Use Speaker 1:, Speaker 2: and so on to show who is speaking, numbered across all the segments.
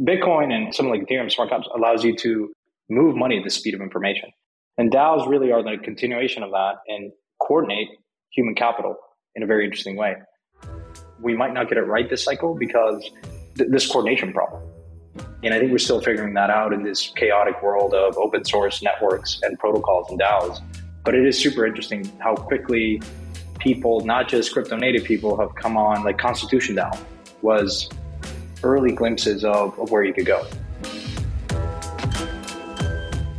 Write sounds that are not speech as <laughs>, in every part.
Speaker 1: Bitcoin and something like Ethereum smart contracts allows you to move money at the speed of information. And DAOs really are the continuation of that and coordinate human capital in a very interesting way. We might not get it right this cycle because th- this coordination problem. And I think we're still figuring that out in this chaotic world of open source networks and protocols and DAOs. But it is super interesting how quickly people, not just crypto native people, have come on. Like Constitution DAO was early glimpses of, of where you could go.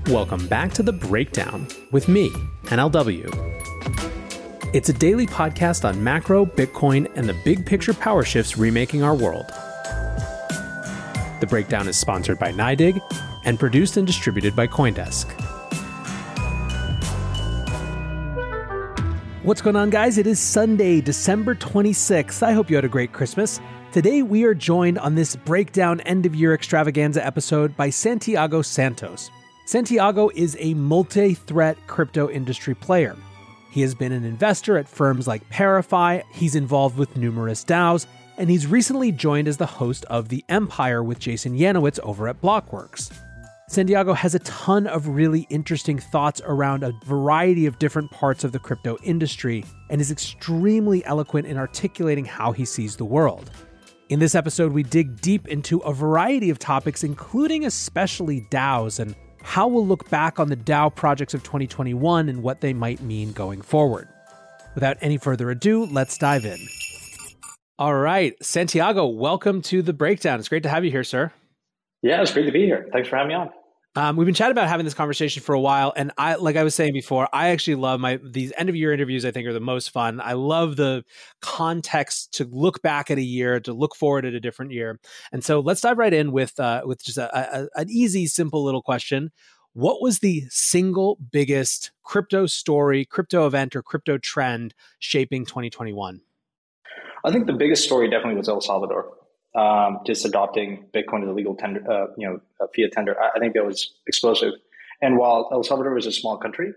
Speaker 2: Welcome back to The Breakdown with me, NLW. It's a daily podcast on macro, Bitcoin, and the big picture power shifts remaking our world. The Breakdown is sponsored by NYDIG and produced and distributed by CoinDesk. What's going on, guys? It is Sunday, December 26th. I hope you had a great Christmas. Today, we are joined on this breakdown end of year extravaganza episode by Santiago Santos. Santiago is a multi threat crypto industry player. He has been an investor at firms like ParaFi, he's involved with numerous DAOs, and he's recently joined as the host of The Empire with Jason Yanowitz over at Blockworks. Santiago has a ton of really interesting thoughts around a variety of different parts of the crypto industry and is extremely eloquent in articulating how he sees the world. In this episode, we dig deep into a variety of topics, including especially DAOs and how we'll look back on the DAO projects of 2021 and what they might mean going forward. Without any further ado, let's dive in. All right, Santiago, welcome to the breakdown. It's great to have you here, sir.
Speaker 1: Yeah, it's great to be here. Thanks for having me on.
Speaker 2: Um, we've been chatting about having this conversation for a while, and I, like I was saying before, I actually love my these end of year interviews. I think are the most fun. I love the context to look back at a year, to look forward at a different year, and so let's dive right in with uh, with just a, a, an easy, simple little question. What was the single biggest crypto story, crypto event, or crypto trend shaping 2021? I
Speaker 1: think the biggest story definitely was El Salvador um, just adopting Bitcoin as a legal tender, uh, you know, fiat tender. I, I, think that was explosive. And while El Salvador is a small country,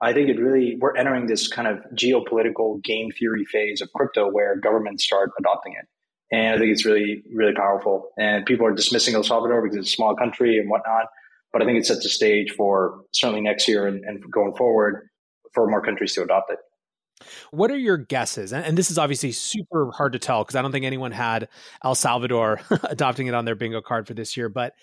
Speaker 1: I think it really we're entering this kind of geopolitical game theory phase of crypto where governments start adopting it. And I think it's really, really powerful. And people are dismissing El Salvador because it's a small country and whatnot. But I think it sets the stage for certainly next year and, and going forward for more countries to adopt it.
Speaker 2: What are your guesses? And, this is obviously super hard to tell because I don't think anyone had El Salvador <laughs> adopting it on their bingo card for this year. But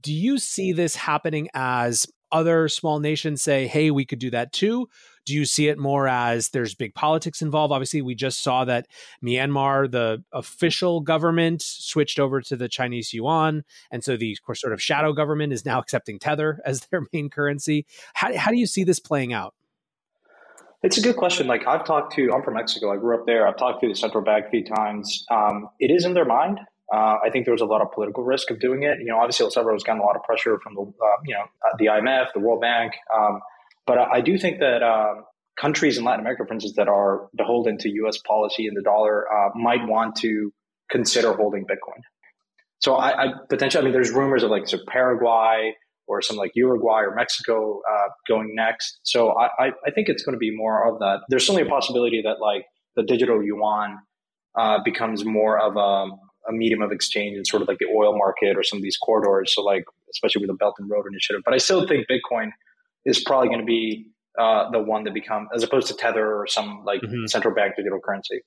Speaker 2: do you see this happening as other small nations say, hey, we could do that too? Do you see it more as there's big politics involved? Obviously, we just saw that Myanmar, the official government, switched over to the Chinese yuan. And so the sort of shadow government is now <laughs> accepting Tether as their main currency. How, how do you see this playing out?
Speaker 1: It's a good question. Like I've talked to, I'm from Mexico. I grew up there. I've talked to the central bank a few times. Um, it is in their mind. Uh, I think there was a lot of political risk of doing it. You know, obviously El Salvador has gotten a lot of pressure from the, uh, you know, uh, the IMF, the World Bank. Um, but I, I, do think that um, countries in Latin America, for instance, that are beholden to U.S. policy and the dollar uh, might want to consider holding Bitcoin. So I, I potentially, I mean, there's rumors of like so Paraguay, or some like Uruguay or Mexico uh, going next. So I, I, think it's going to be more of that. There's certainly a possibility that like the digital yuan uh, becomes more of a, a, medium of exchange in sort of like the oil market or some of these corridors. So like especially with the Belt and Road Initiative. But I still think Bitcoin is probably going to be uh, the one that become as opposed to Tether or some like mm-hmm. central bank digital currency.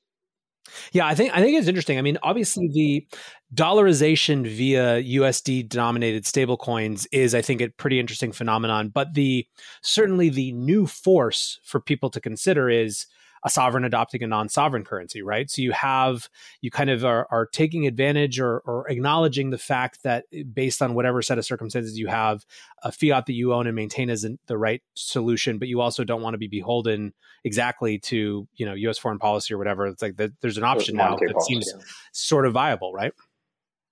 Speaker 2: Yeah, I think I think it's interesting. I mean, obviously the dollarization via USD denominated stablecoins is I think a pretty interesting phenomenon, but the certainly the new force for people to consider is a sovereign adopting a non-sovereign currency, right? So you have you kind of are, are taking advantage or, or, acknowledging the fact that eh, based on whatever set of circumstances you have, a fiat that you own and maintain isn't the right solution, but you also don't want to be beholden exactly to you know U.S. foreign policy or whatever. It's like the, there's an option now that policy, seems yeah. sort of viable, right?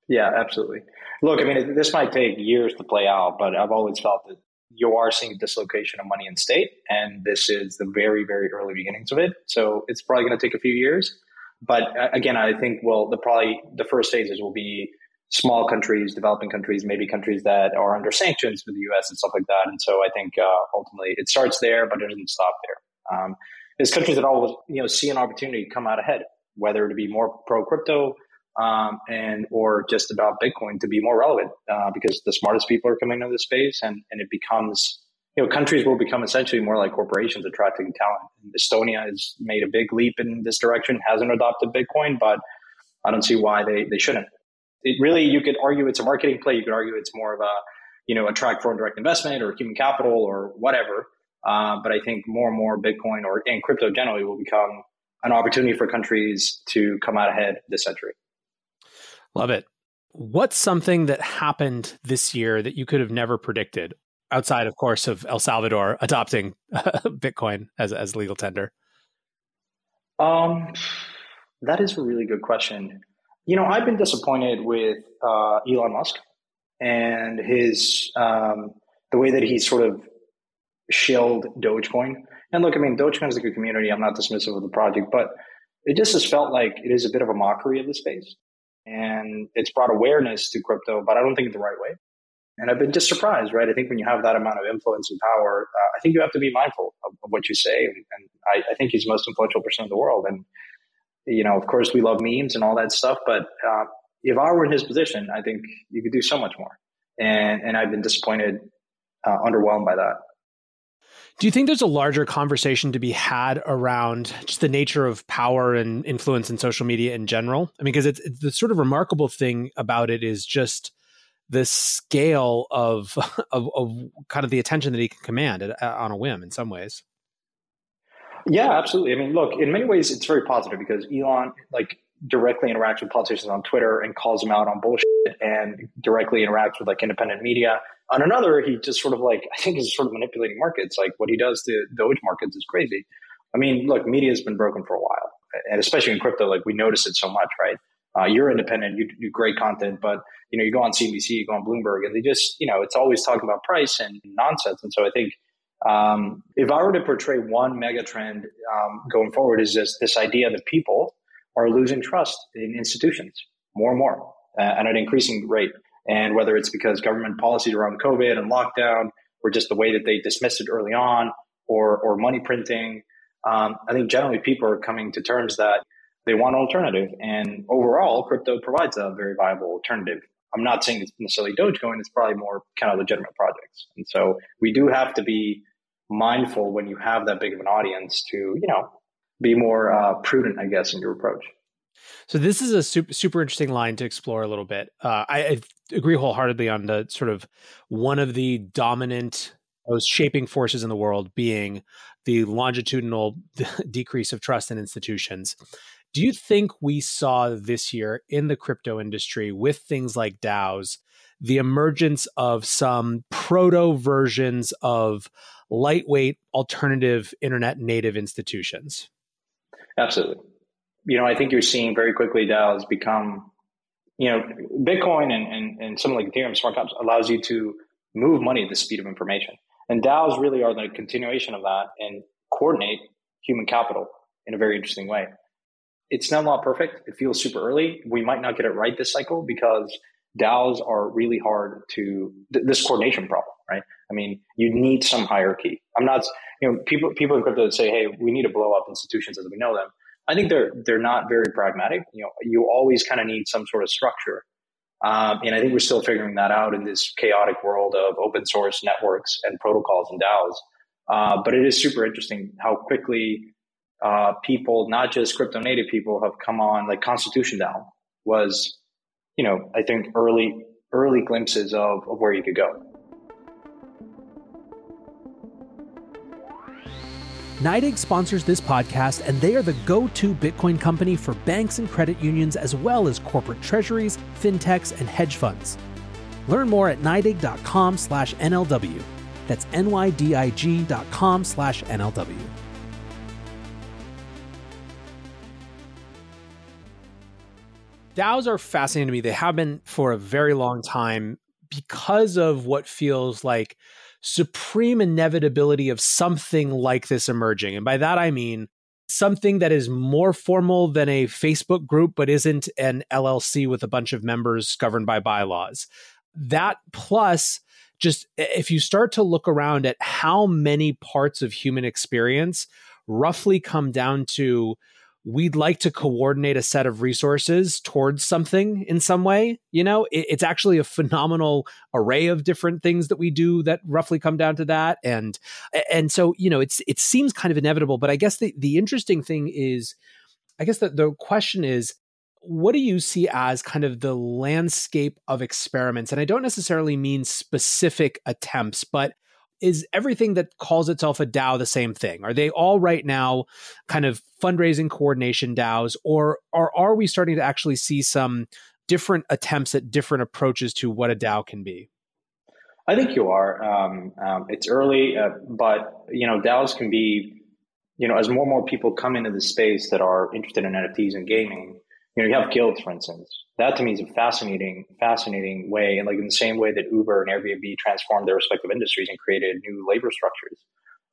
Speaker 1: Yeah, absolutely. Look, I mean, this might take years to play out, but I've always felt that you are seeing dislocation of money in state, and this is the very, very early beginnings of it. So it's probably going to take a few years. But uh, again, I think well, the probably the first phases will be small countries, developing countries, maybe countries that are under sanctions with the U.S. and stuff like that. And so I think uh, ultimately it starts there, but it doesn't stop there. Um, there's countries that always you know see an opportunity come out ahead, whether to be more pro crypto um, and or just about Bitcoin to be more relevant uh, because the smartest people are coming into the space and, and it becomes you know countries will become essentially more like corporations attracting talent. Estonia has made a big leap in this direction, hasn't adopted Bitcoin, but I don't see why they, they shouldn't. It really you could argue it's a marketing play. You could argue it's more of a you know attract foreign direct investment or human capital or whatever. Uh, but I think more and more Bitcoin or and crypto generally will become an opportunity for countries to come out ahead this century.
Speaker 2: Love it. What's something that happened this year that you could have never predicted, outside, of course, of El Salvador adopting <laughs> Bitcoin as as legal tender?
Speaker 1: Um, that is a really good question. You know, I've been disappointed with uh, Elon Musk and his um, the way that he sort of shilled Dogecoin. And look, I mean, Dogecoin is a good community. I'm not dismissive of the project, but it just has felt like it is a bit of a mockery of the space and it's brought awareness to crypto, but I don't think in the right way. And I've been just surprised, right? I think when you have that amount of influence and power, uh, I think you have to be mindful of, of what you say. And, and I, I, think he's the most influential person in the world. And, you know, of course, we love memes and all that stuff. But uh, if I were in his position, I think you could do so much more. And, and I've been disappointed, uh, underwhelmed by that.
Speaker 2: Do you think there's a larger conversation to be had around just the nature of power and influence in social media in general? I mean, because it's, it's the sort of remarkable thing about it is just the scale of, <laughs> of, of kind of the attention that he can command on a whim in some ways.
Speaker 1: Yeah, absolutely. I mean, look, in many ways, it's very positive because Elon, like, directly interacts with politicians on Twitter and calls them out on bullshit and directly interacts with like independent media. On another, he just sort of like, I think is sort of manipulating markets. Like what he does to Doge markets is crazy. I mean, look, media has been broken for a while. And especially in crypto, like we notice it so much, right? Uh, you're independent, you do great content, but you know, you go on CNBC, you go on Bloomberg, and they just, you know, it's always talking about price and nonsense. And so I think um, if I were to portray one mega trend um, going forward, is this this idea that people are losing trust in institutions more and more uh, at an increasing rate. And whether it's because government policies around COVID and lockdown, or just the way that they dismissed it early on, or or money printing, um, I think generally people are coming to terms that they want an alternative. And overall, crypto provides a very viable alternative. I'm not saying it's necessarily Dogecoin; it's probably more kind of legitimate projects. And so we do have to be mindful when you have that big of an audience to you know be more uh, prudent, I guess, in your approach.
Speaker 2: So this is a super super interesting line to explore a little bit. Uh, I, I, agree wholeheartedly on the sort of one of the dominant those shaping forces in the world being the longitudinal <laughs> decrease of trust in institutions. Do you think we saw this year in the crypto industry with things like DAOs the emergence of some proto versions of lightweight alternative internet native institutions?
Speaker 1: Absolutely. You know, I think you're seeing very quickly DAOs become, you know, Bitcoin and, and, and something like Ethereum smart contracts allows you to move money at the speed of information. And DAOs really are the continuation of that and coordinate human capital in a very interesting way. It's not not perfect. It feels super early. We might not get it right this cycle because DAOs are really hard to th- this coordination problem, right? I mean, you need some hierarchy. I'm not, you know, people people in crypto say, "Hey, we need to blow up institutions as we know them." I think they're they're not very pragmatic. You know, you always kind of need some sort of structure, um, and I think we're still figuring that out in this chaotic world of open source networks and protocols and DAOs. Uh, but it is super interesting how quickly uh, people, not just crypto native people, have come on. Like Constitution DAO was, you know, I think early early glimpses of, of where you could go.
Speaker 2: NYDIG sponsors this podcast, and they are the go to Bitcoin company for banks and credit unions, as well as corporate treasuries, fintechs, and hedge funds. Learn more at NYDIG.com slash NLW. That's NYDIG.com slash NLW. DAOs are fascinating to me. They have been for a very long time because of what feels like supreme inevitability of something like this emerging. And by that, I mean something that is more formal than a Facebook group, but isn't an LLC with a bunch of members governed by bylaws. That plus, just if you start to look around at how many parts of human experience roughly come down to we'd like to coordinate a set of resources towards something in some way. You know, it, it's actually a phenomenal array of different things that we do that roughly come down to that. And and so, you know, it's it seems kind of inevitable. But I guess the, the interesting thing is, I guess the the question is, what do you see as kind of the landscape of experiments? And I don't necessarily mean specific attempts, but is everything that calls itself a DAO the same thing? Are they all right now kind of fundraising coordination DAOs, or, or are we starting to actually see some different attempts at different approaches to what a DAO can be?
Speaker 1: I think you are. Um, um, it's early, uh, but you know, DAOs can be, you know, as more and more people come into the space that are interested in NFTs and gaming, you know, you have guilds, for instance. That to me is a fascinating, fascinating way. And like in the same way that Uber and Airbnb transformed their respective industries and created new labor structures.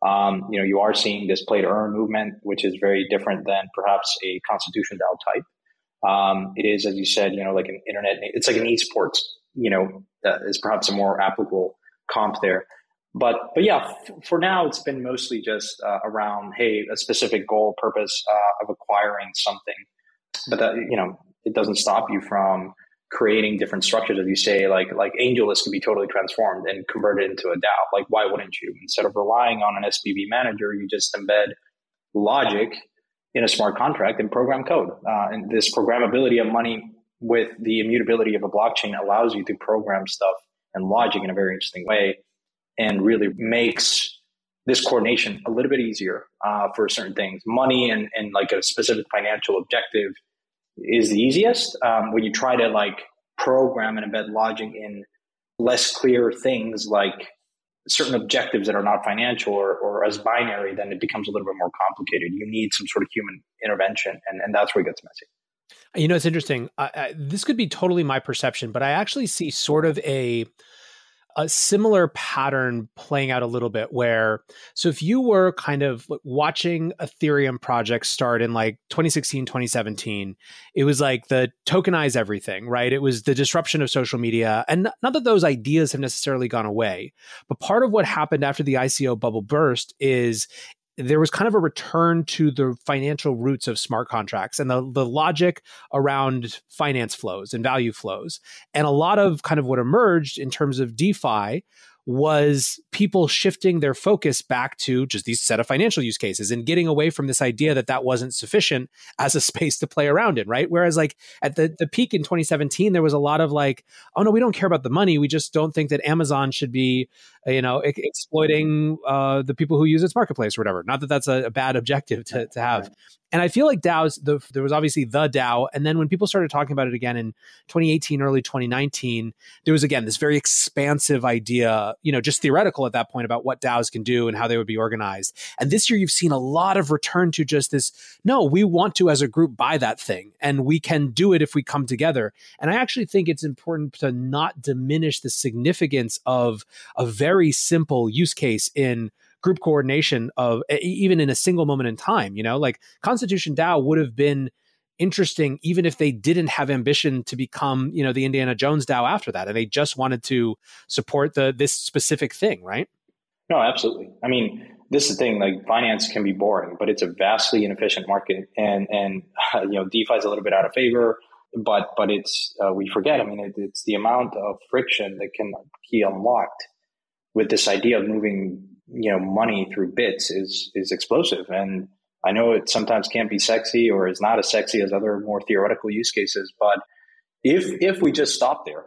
Speaker 1: Um, you know, you are seeing this play to earn movement, which is very different than perhaps a constitution DAO type. Um, it is, as you said, you know, like an internet, it's like an esports, you know, that is perhaps a more applicable comp there. But, but yeah, f- for now, it's been mostly just uh, around, hey, a specific goal, purpose uh, of acquiring something but that you know it doesn't stop you from creating different structures as you say like like AngelList can be totally transformed and converted into a dao. Like why wouldn't you? Instead of relying on an spv manager you just embed logic in a smart contract and program code. Uh, and this programmability of money with the immutability of a blockchain allows you to program stuff and logic in a very interesting way and really makes this coordination a little bit easier uh, for certain things. Money and, and like a specific financial objective is the easiest. Um, when you try to like program and embed logic in less clear things like certain objectives that are not financial or, or as binary, then it becomes a little bit more complicated. You need some sort of human intervention, and, and that's where it gets messy.
Speaker 2: You know, it's interesting. This could be totally my perception, but I actually see sort of a a similar pattern playing out a little bit where so if you were kind of watching ethereum projects start in like 2016 2017 it was like the tokenize everything right? It was the disruption of social media and not that those ideas have necessarily gone away but part of what happened after the ico bubble burst is there was kind of a return to the financial roots of smart contracts and the, the logic around finance flows and value flows. And a lot of kind of what emerged in terms of DeFi was people shifting their focus back to just these set of financial use cases and getting away from this idea that that wasn't sufficient as a <laughs> space to play around in, right? Whereas like at the, the peak in 2017, there was a lot of like, oh no, we don't care about the money. We just don't think that Amazon should be, you know, exploiting uh, the people who use its marketplace or whatever. Not that that's a, a bad objective to, to have. And I feel like DAOs, the, there was obviously the DAO. And then when people started talking about it again in 2018, early 2019, there was again this very expansive idea, you know, just theoretical at that point about what DAOs can do and how they would be organized. And this year you've seen a lot of return to just this no, we want to as a group buy that thing and we can do it if we come together. And I actually think it's important to not diminish the significance of a very simple use case in group coordination of even in a single moment in time. You know, like Constitution DAO would have been interesting even if they didn't have ambition to become you know the indiana jones dao after that and they just wanted to support the this specific thing right
Speaker 1: no absolutely i mean this is the thing like finance can be boring but it's a vastly inefficient market and and uh, <laughs> you know defi is a little bit out of favor but but it's uh, we forget i mean it, it's the amount of friction that can be unlocked with this idea of moving you know money through bits is is explosive. And i know it sometimes can't be sexy or is not as sexy as other more theoretical use cases but if if we just stop there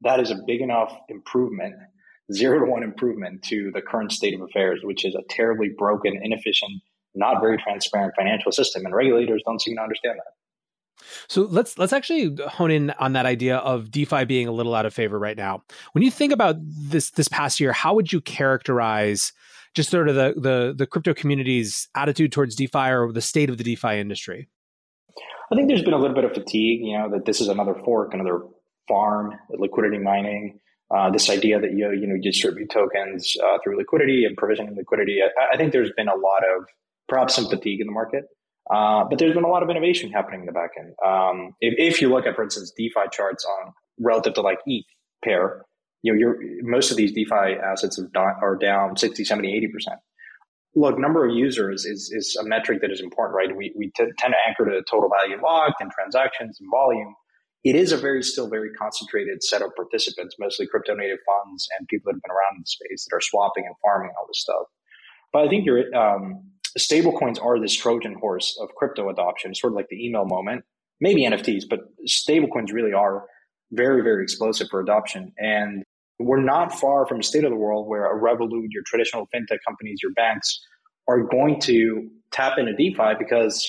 Speaker 1: that is a big enough improvement zero to one improvement to the current state of affairs which is a terribly broken inefficient not very transparent financial system. And regulators don't seem to understand that
Speaker 2: so let's let's actually hone in on that idea of DeFi being a little out of favor right now. When you think about this this past year, how would you characterize just sort of the the, the crypto community's attitude towards DeFi or the state of the DeFi industry?
Speaker 1: I think there's been a little bit of fatigue. You know that this is another fork, another farm, liquidity mining. Uh, this idea that you you know distribute tokens uh, through liquidity and provisioning liquidity. I, I think there's been a lot of perhaps some fatigue in the market. Uh, but there's been a lot of innovation happening in the backend. Um, if, if, you look at, for instance, DeFi charts on relative to like ETH pair, you know, most of these DeFi assets are down, are down 60, 70, 80%. look, number of users is, is a metric that is important, right? We, we t- tend to anchor to total value locked and transactions and volume. It is a very, still very concentrated set of participants, mostly crypto native funds and people that have been around in the space that are swapping and farming all this stuff. But I think your um, stablecoins are this Trojan horse of crypto adoption, sort of like the email moment, maybe NFTs, but stablecoins really are very, very explosive for adoption. And we're not far from a state of the world where a Revolut, your traditional fintech companies, your banks are going to tap into DeFi because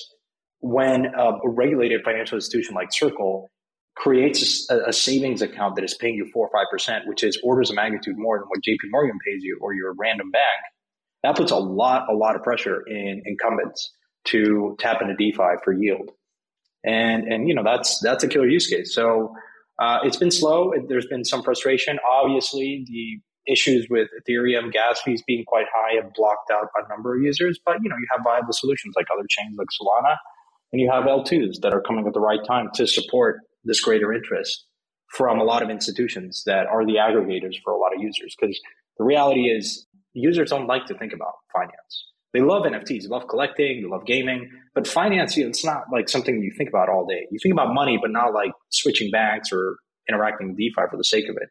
Speaker 1: when a, regulated financial institution like Circle creates a, a, savings account that is paying you four or five percent, which is orders of magnitude more than what JP Morgan pays you or your random bank, that puts a lot, a lot of pressure in incumbents to tap into DeFi for yield. And and you know that's that's a killer use case. So uh, it's been slow. There's been some frustration. Obviously, the issues with Ethereum gas fees being quite high have blocked out a number of users. But you know, you have viable solutions like other chains like Solana, and you have L2s that are coming at the right time to support this greater interest from a lot of institutions that are the aggregators for a lot of users. Because the reality is, users don't like to think about finance. They love NFTs, they love collecting, they love gaming, but finance, you know, it's not like something you think about all day. You think about money, but not like switching banks or interacting with DeFi for the sake of it.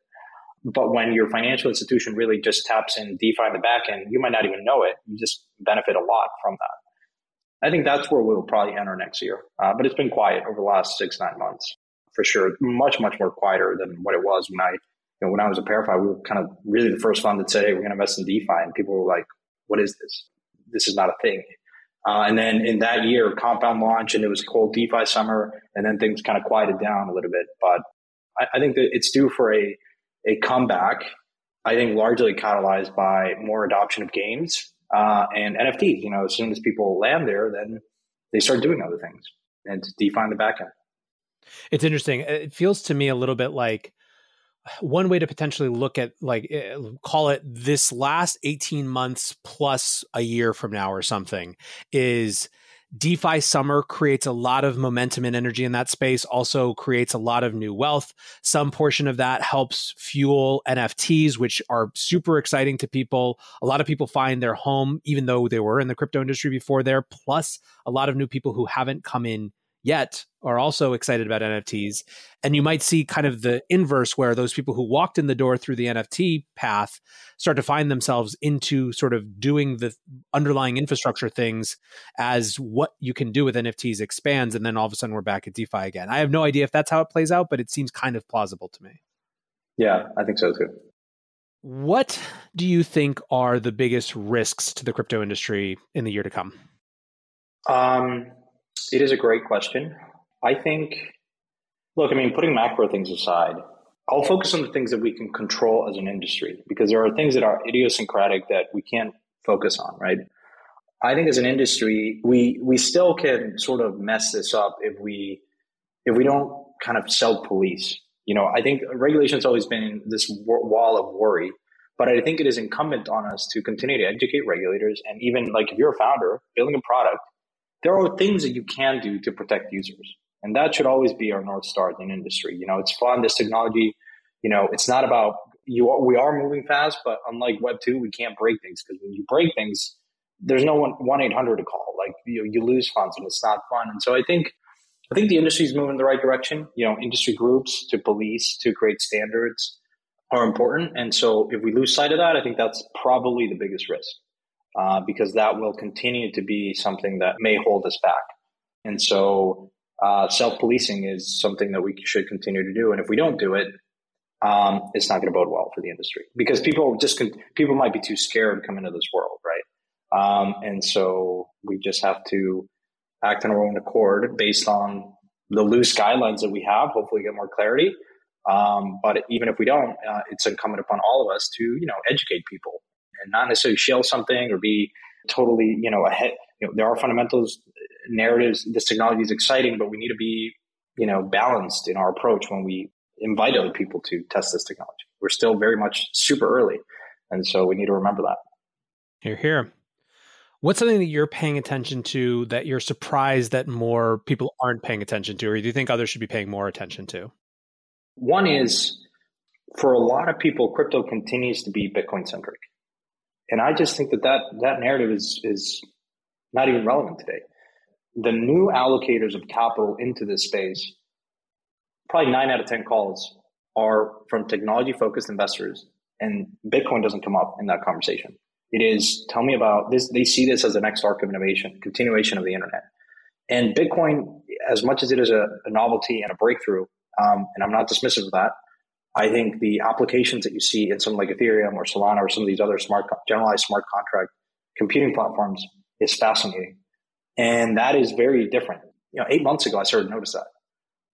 Speaker 1: But when your financial institution really just taps in DeFi in the back end, you might not even know it. You just benefit a lot from that. I think that's where we'll probably enter next year. Uh, but it's been quiet over the last six, nine months for sure. Much, much more quieter than what it was when I, you know, when I was a ParaFi, we were kind of really the first fund that said, Hey, we're going to invest in DeFi. And people were like, what is this? this is not a thing. Uh, and then in that year, Compound launched and it was called DeFi Summer, and then things kind of quieted down a little bit. But I, I think that it's due for a, a comeback, I think largely catalyzed by more adoption of games uh, and NFTs. You know, as soon as people land there, then they start doing other things and DeFi define the backend.
Speaker 2: It's interesting. It feels to me a little bit like one way to potentially look at like eh, call it this last 18 months plus a year from now or something is DeFi summer creates a lot of momentum and energy in that space, also creates a lot of new wealth. Some portion of that helps fuel NFTs, which are super exciting to people. A lot of people find their home, even though they were in the crypto industry before there, plus a lot of new people who haven't come in yet are also excited about NFTs. And you might see kind of the inverse where those people who walked in the door through the NFT path start to find themselves into sort of doing the underlying infrastructure things as what you can do with NFTs expands. And then all of a sudden we're back at DeFi again. I have no idea if that's how it plays out, but it seems kind of plausible to me.
Speaker 1: Yeah, I think so too.
Speaker 2: What do you think are the biggest risks to the crypto industry in the year to come?
Speaker 1: Um, it is a great question. I think, look, I mean, putting macro things aside, I'll focus on the things that we can control as an industry because there are things that are idiosyncratic that we can't focus on, right? I think as an industry, we we still can sort of mess this up if we if we don't kind of self police. You know, I think regulation's always been this wall of worry, but I think it is incumbent on us to continue to educate regulators and even like if you're a founder building a product, there are things that you can do to protect users. And that should always be our North Star in industry. You know, it's fun, this technology, you know, it's not about you are, we are moving fast, but unlike Web two, we can't break things because when you break things, there's no one eight hundred to call. Like you, you lose funds and it's not fun. And so I think I think the industry is moving in the right direction. You know, industry groups to police to create standards are important. And so if we lose sight of that, I think that's probably the biggest risk uh, because that will continue to be something that may hold us back. And so uh, self policing is something that we should continue to do. And if we don't do it, um, it's not going to bode well for the industry because people just can, people might be too scared to come into this world, right? Um, and so we just have to act on our own accord based on the loose guidelines that we have. Hopefully, get more clarity. Um, but even if we don't, uh, it's incumbent upon all of us to you know educate people and not necessarily shell something or be totally, you know, ahead. You know, there are fundamentals, narratives. This technology is exciting, but we need to be, you know, balanced in our approach when we invite other people to test this technology. We're still very much super early, and so we need to remember that.
Speaker 2: Here, here. What's something that you're paying attention to that you're surprised that more people aren't paying attention to, or do you think others should be paying more attention to?
Speaker 1: One is for a lot of people, crypto continues to be Bitcoin centric. And I just think that that, that narrative is, is not even relevant today. The new allocators of capital into this space, probably nine out of 10 calls are from technology focused investors, and Bitcoin doesn't come up in that conversation. It is tell me about this. They see this as the next arc of innovation, continuation of the internet. And Bitcoin, as much as it is a, a novelty and a breakthrough, um, and I'm not dismissive of that, I think the applications that you see in something like Ethereum or Solana or some of these other smart, generalized smart contract computing platforms is fascinating. And that is very different. You know, eight months ago, I started to notice that.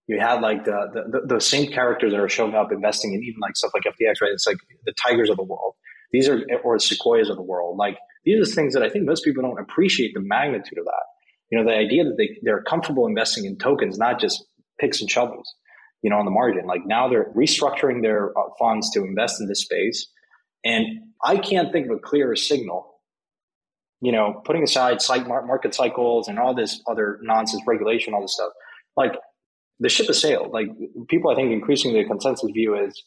Speaker 1: You had like the, the, the same characters that are showing up investing in even like stuff like FTX, right? It's like the tigers of the world. These are, or sequoias of the world. Like these are things that I think most people don't appreciate the magnitude of that. You know, the idea that they, they're comfortable investing in tokens, not just picks and shovels you know, on the margin. Like now they're restructuring their uh, funds to invest in this space. And I can't think of a clearer signal, you know, putting aside market cycles and all this other nonsense regulation, all this stuff. Like the ship has sailed. Like people, I think increasingly the consensus view is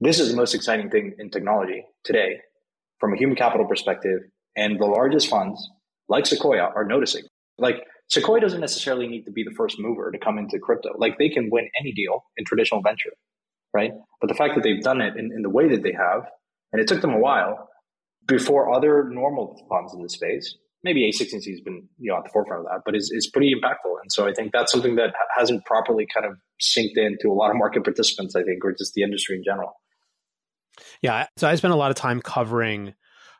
Speaker 1: this is the most exciting thing in technology today from a human capital perspective. And the largest funds like Sequoia are noticing. Like Sequoia doesn't necessarily need to be the first mover to come into crypto. Like they can win any deal in traditional venture, right? But the fact that they've done it in, in the way that they have, and it took them a while before other normal funds in the space, maybe A16Z has been you know at the forefront of that, but is, is pretty impactful. And so I think that's something that hasn't properly kind of synced into a lot of market participants, I think, or just the industry in general.
Speaker 2: Yeah. So I spent a lot of time covering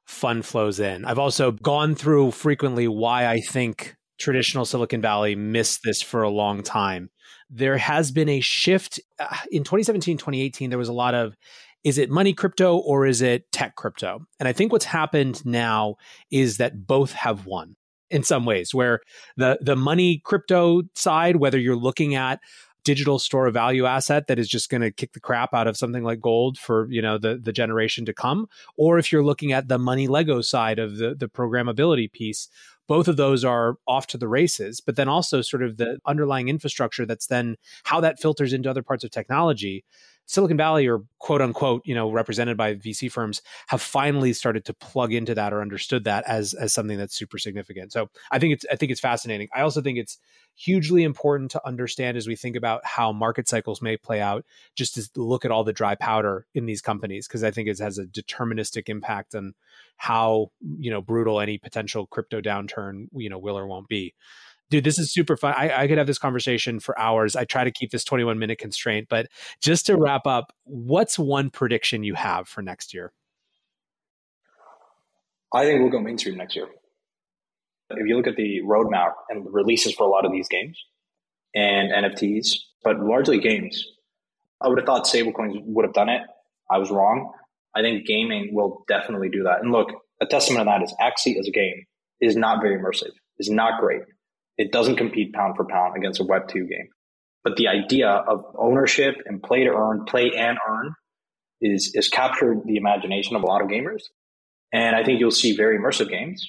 Speaker 2: fund flows in. I've also gone through frequently why I think traditional Silicon Valley missed this for a long time. There has been a shift uh, in 2017, 2018. There was a lot of is it money crypto or is it tech crypto? And I think what's happened now is that both have won in some ways, where the the money crypto side, whether you're looking at digital store of value asset that is just going to kick the crap out of something like gold for you know the the generation to come or if you're looking at the money lego side of the the programmability piece both of those are off to the races but then also sort of the underlying infrastructure that's then how that filters into other parts of technology Silicon Valley or quote unquote, you know, represented by VC firms have finally started to plug into that or understood that as as something that's super significant. So I think it's I think it's fascinating. I also think it's hugely important to understand as we think about how market cycles may play out, just to look at all the dry powder in these companies, because I think it has a deterministic impact on how, you know, brutal any potential crypto downturn, you know, will or won't be dude, this is super fun. I, I, could have this conversation for hours. I try to keep this 21 minute constraint, but just to wrap up, what's one prediction you have for next year?
Speaker 1: I think we'll go mainstream next year. If you look at the roadmap and releases for a lot of these games and NFTs, but largely games, I would have thought stablecoins would have done it. I was wrong. I think gaming will definitely do that. And look, a testament of that is Axie as a game is not very immersive, is not great. It doesn't compete pound for pound against a Web 2 game. But the idea of ownership and play to earn, play and earn is, is captured the imagination of a lot of gamers. And I think you'll see very immersive games,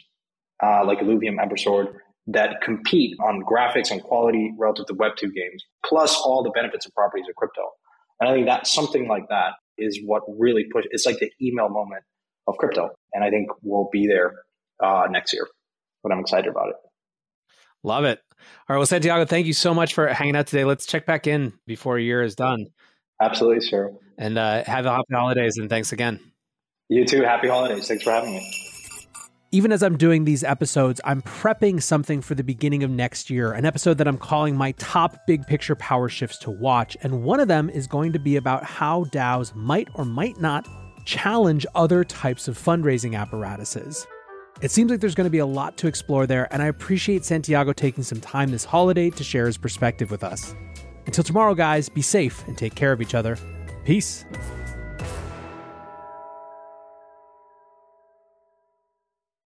Speaker 1: uh, like Illuvium, Sword, that compete on graphics and quality relative to Web 2 games, plus all the benefits and properties of crypto. And I think that something like that is what really push. It's like the email moment of crypto, and I think we'll be there uh, next year. But I'm excited about it.
Speaker 2: Love it. All right. Well, Santiago, thank you so much for hanging out today. Let's check back in before a year is done.
Speaker 1: Absolutely, sir.
Speaker 2: And uh, have a happy holidays and thanks again.
Speaker 1: You too. Happy holidays. Thanks for having me.
Speaker 2: Even as I'm doing these episodes, I'm prepping something for the beginning of next year, an episode that I'm calling my top big picture power shifts to watch. And one of them is going to be about how DAOs might or might not challenge other types of fundraising apparatuses. It seems like there's going to be a lot to explore there, and I appreciate Santiago taking some time this holiday to share his perspective with us. Until tomorrow, guys, be safe and take care of each other. Peace.